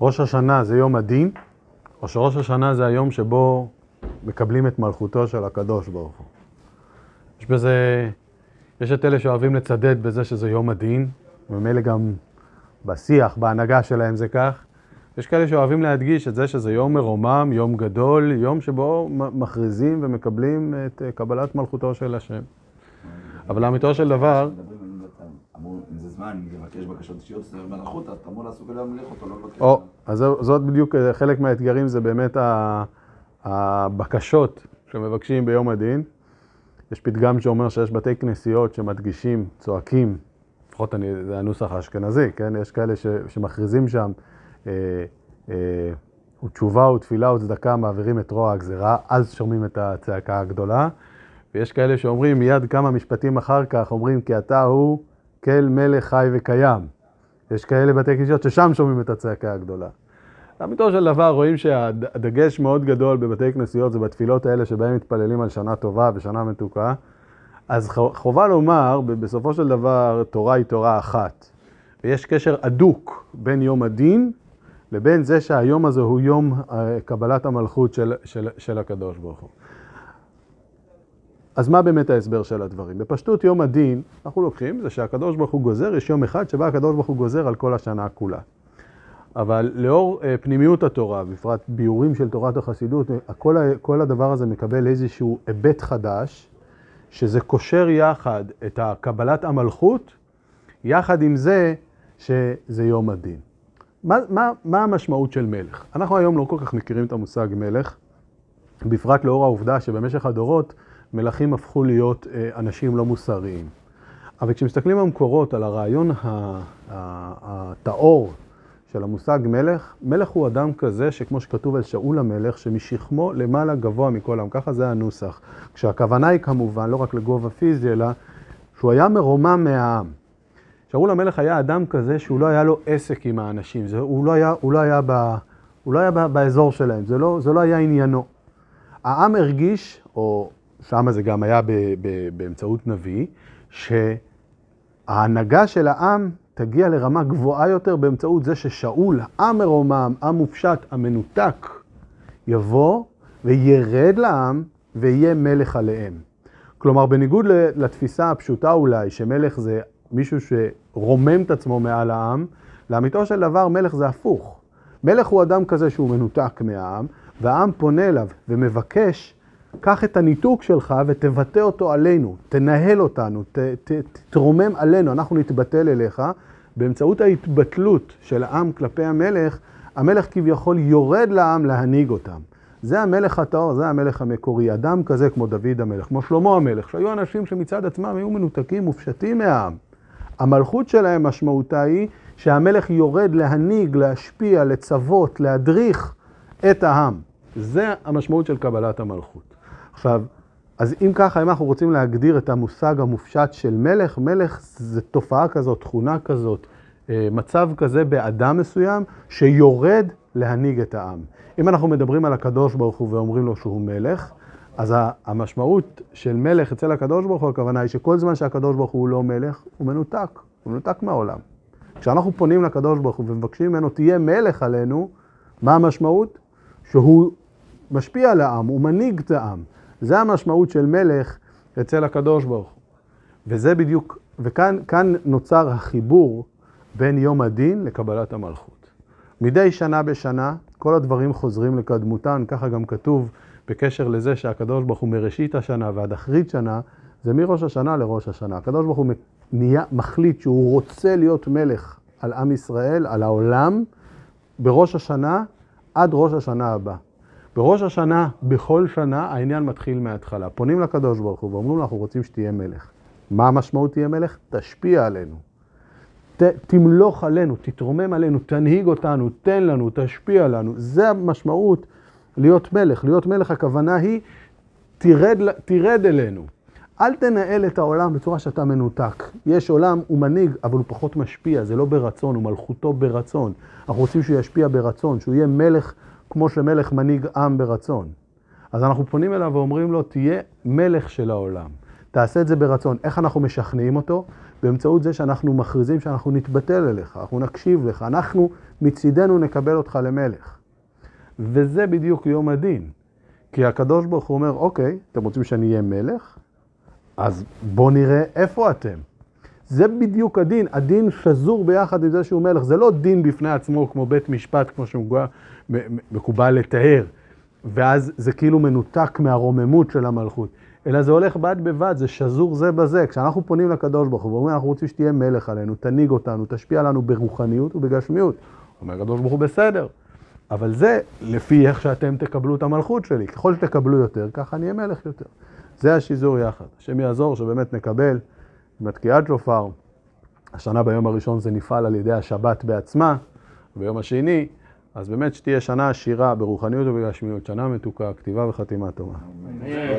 ראש השנה זה יום הדין, או שראש השנה זה היום שבו מקבלים את מלכותו של הקדוש ברוך הוא. יש בזה, יש את אלה שאוהבים לצדד בזה שזה יום הדין, וממילא גם בשיח, בהנהגה שלהם זה כך. יש כאלה שאוהבים להדגיש את זה שזה יום מרומם, יום גדול, יום שבו מכריזים ומקבלים את קבלת מלכותו של השם. אבל לאמיתו של דבר... זמן, לבקש בקשות אישיות, זה מלאכות, אתה אמור לעסוק להמליך אותו, לא לבקש. או, אז זאת בדיוק חלק מהאתגרים, זה באמת הבקשות שמבקשים ביום הדין. יש פתגם שאומר שיש בתי כנסיות שמדגישים, צועקים, לפחות אני, זה הנוסח האשכנזי, כן? יש כאלה ש, שמכריזים שם, אה, אה, ותשובה ותפילה וצדקה מעבירים את רוע הגזירה, אז שומעים את הצעקה הגדולה. ויש כאלה שאומרים מיד כמה משפטים אחר כך, אומרים כי אתה הוא כל מלך חי וקיים. יש כאלה בתי כנסיות ששם שומעים את הצעקה הגדולה. לאמיתו של דבר רואים שהדגש מאוד גדול בבתי כנסיות זה בתפילות האלה שבהם מתפללים על שנה טובה ושנה מתוקה. אז חובה לומר, בסופו של דבר, תורה היא תורה אחת. ויש קשר הדוק בין יום הדין לבין זה שהיום הזה הוא יום אה, קבלת המלכות של, של, של הקדוש ברוך הוא. אז מה באמת ההסבר של הדברים? בפשטות יום הדין, אנחנו לוקחים, זה שהקדוש ברוך הוא גוזר, יש יום אחד שבה הקדוש ברוך הוא גוזר על כל השנה כולה. אבל לאור uh, פנימיות התורה, בפרט ביורים של תורת החסידות, כל, כל הדבר הזה מקבל איזשהו היבט חדש, שזה קושר יחד את קבלת המלכות, יחד עם זה שזה יום הדין. מה, מה, מה המשמעות של מלך? אנחנו היום לא כל כך מכירים את המושג מלך, בפרט לאור העובדה שבמשך הדורות מלכים הפכו להיות uh, אנשים לא מוסריים. אבל כשמסתכלים במקורות על הרעיון הטהור של המושג מלך, מלך הוא אדם כזה שכמו שכתוב על שאול המלך, שמשכמו למעלה גבוה מכל העם, ככה זה הנוסח. כשהכוונה היא כמובן לא רק לגובה פיזי, אלא שהוא היה מרומם מהעם. שאול המלך היה אדם כזה שהוא לא היה לו עסק עם האנשים, זה, הוא, לא היה, הוא, לא היה ב, הוא לא היה באזור שלהם, זה לא, זה לא היה עניינו. העם הרגיש, או שם זה גם היה באמצעות נביא, שההנהגה של העם תגיע לרמה גבוהה יותר באמצעות זה ששאול, עם מרומם, עם מופשט, המנותק, יבוא וירד לעם ויהיה מלך עליהם. כלומר, בניגוד לתפיסה הפשוטה אולי, שמלך זה מישהו שרומם את עצמו מעל העם, לאמיתו של דבר מלך זה הפוך. מלך הוא אדם כזה שהוא מנותק מהעם, והעם פונה אליו ומבקש קח את הניתוק שלך ותבטא אותו עלינו, תנהל אותנו, ת, ת, תתרומם עלינו, אנחנו נתבטל אליך. באמצעות ההתבטלות של העם כלפי המלך, המלך כביכול יורד לעם להנהיג אותם. זה המלך הטהור, זה המלך המקורי. אדם כזה כמו דוד המלך, כמו שלמה המלך, שהיו אנשים שמצד עצמם היו מנותקים, מופשטים מהעם. המלכות שלהם משמעותה היא שהמלך יורד להנהיג, להשפיע, לצוות, להדריך את העם. זה המשמעות של קבלת המלכות. עכשיו, אז אם ככה, אם אנחנו רוצים להגדיר את המושג המופשט של מלך, מלך זה תופעה כזאת, תכונה כזאת, אה, מצב כזה באדם מסוים שיורד להנהיג את העם. אם אנחנו מדברים על הקדוש ברוך הוא ואומרים לו שהוא מלך, אז המשמעות של מלך אצל הקדוש ברוך הוא, הכוונה היא שכל זמן שהקדוש ברוך הוא לא מלך, הוא מנותק, הוא מנותק מהעולם. כשאנחנו פונים לקדוש ברוך הוא ומבקשים ממנו, תהיה מלך עלינו, מה המשמעות? שהוא משפיע על העם, הוא מנהיג את העם. זה המשמעות של מלך אצל הקדוש ברוך הוא. וזה בדיוק, וכאן נוצר החיבור בין יום הדין לקבלת המלכות. מדי שנה בשנה כל הדברים חוזרים לקדמותן, ככה גם כתוב בקשר לזה שהקדוש ברוך הוא מראשית השנה ועד אחרית שנה, זה מראש השנה לראש השנה. הקדוש ברוך הוא נהיה, מחליט שהוא רוצה להיות מלך על עם ישראל, על העולם, בראש השנה עד ראש השנה הבא. בראש השנה, בכל שנה, העניין מתחיל מההתחלה. פונים לקדוש ברוך הוא ואומרים לו, אנחנו רוצים שתהיה מלך. מה המשמעות תהיה מלך? תשפיע עלינו. ת, תמלוך עלינו, תתרומם עלינו, תנהיג אותנו, תן לנו, תשפיע לנו. זה המשמעות להיות מלך. להיות מלך, הכוונה היא, תרד, תרד אלינו. אל תנהל את העולם בצורה שאתה מנותק. יש עולם, הוא מנהיג, אבל הוא פחות משפיע, זה לא ברצון, הוא מלכותו ברצון. אנחנו רוצים שהוא ישפיע ברצון, שהוא יהיה מלך כמו שמלך מנהיג עם ברצון. אז אנחנו פונים אליו ואומרים לו, תהיה מלך של העולם. תעשה את זה ברצון. איך אנחנו משכנעים אותו? באמצעות זה שאנחנו מכריזים שאנחנו נתבטל אליך, אנחנו נקשיב לך, אנחנו מצידנו נקבל אותך למלך. וזה בדיוק יום הדין. כי הקדוש ברוך הוא אומר, אוקיי, אתם רוצים שאני אהיה מלך? אז בואו נראה איפה אתם. זה בדיוק הדין, הדין שזור ביחד עם זה שהוא מלך, זה לא דין בפני עצמו כמו בית משפט, כמו שמקובל לתאר, ואז זה כאילו מנותק מהרוממות של המלכות, אלא זה הולך בד בבד, זה שזור זה בזה. כשאנחנו פונים לקדוש ברוך הוא ואומרים, אנחנו רוצים שתהיה מלך עלינו, תנהיג אותנו, תשפיע עלינו ברוחניות ובגשמיות. אומר הקדוש ברוך הוא, בסדר. אבל זה לפי איך שאתם תקבלו את המלכות שלי. ככל שתקבלו יותר, ככה אני אהיה מלך יותר. זה השיזור יחד. השם יעזור שבאמת נקבל בתקיעת שופר. השנה ביום הראשון זה נפעל על ידי השבת בעצמה, ביום השני, אז באמת שתהיה שנה עשירה ברוחניות ובגשמיות, שנה מתוקה, כתיבה וחתימה טובה.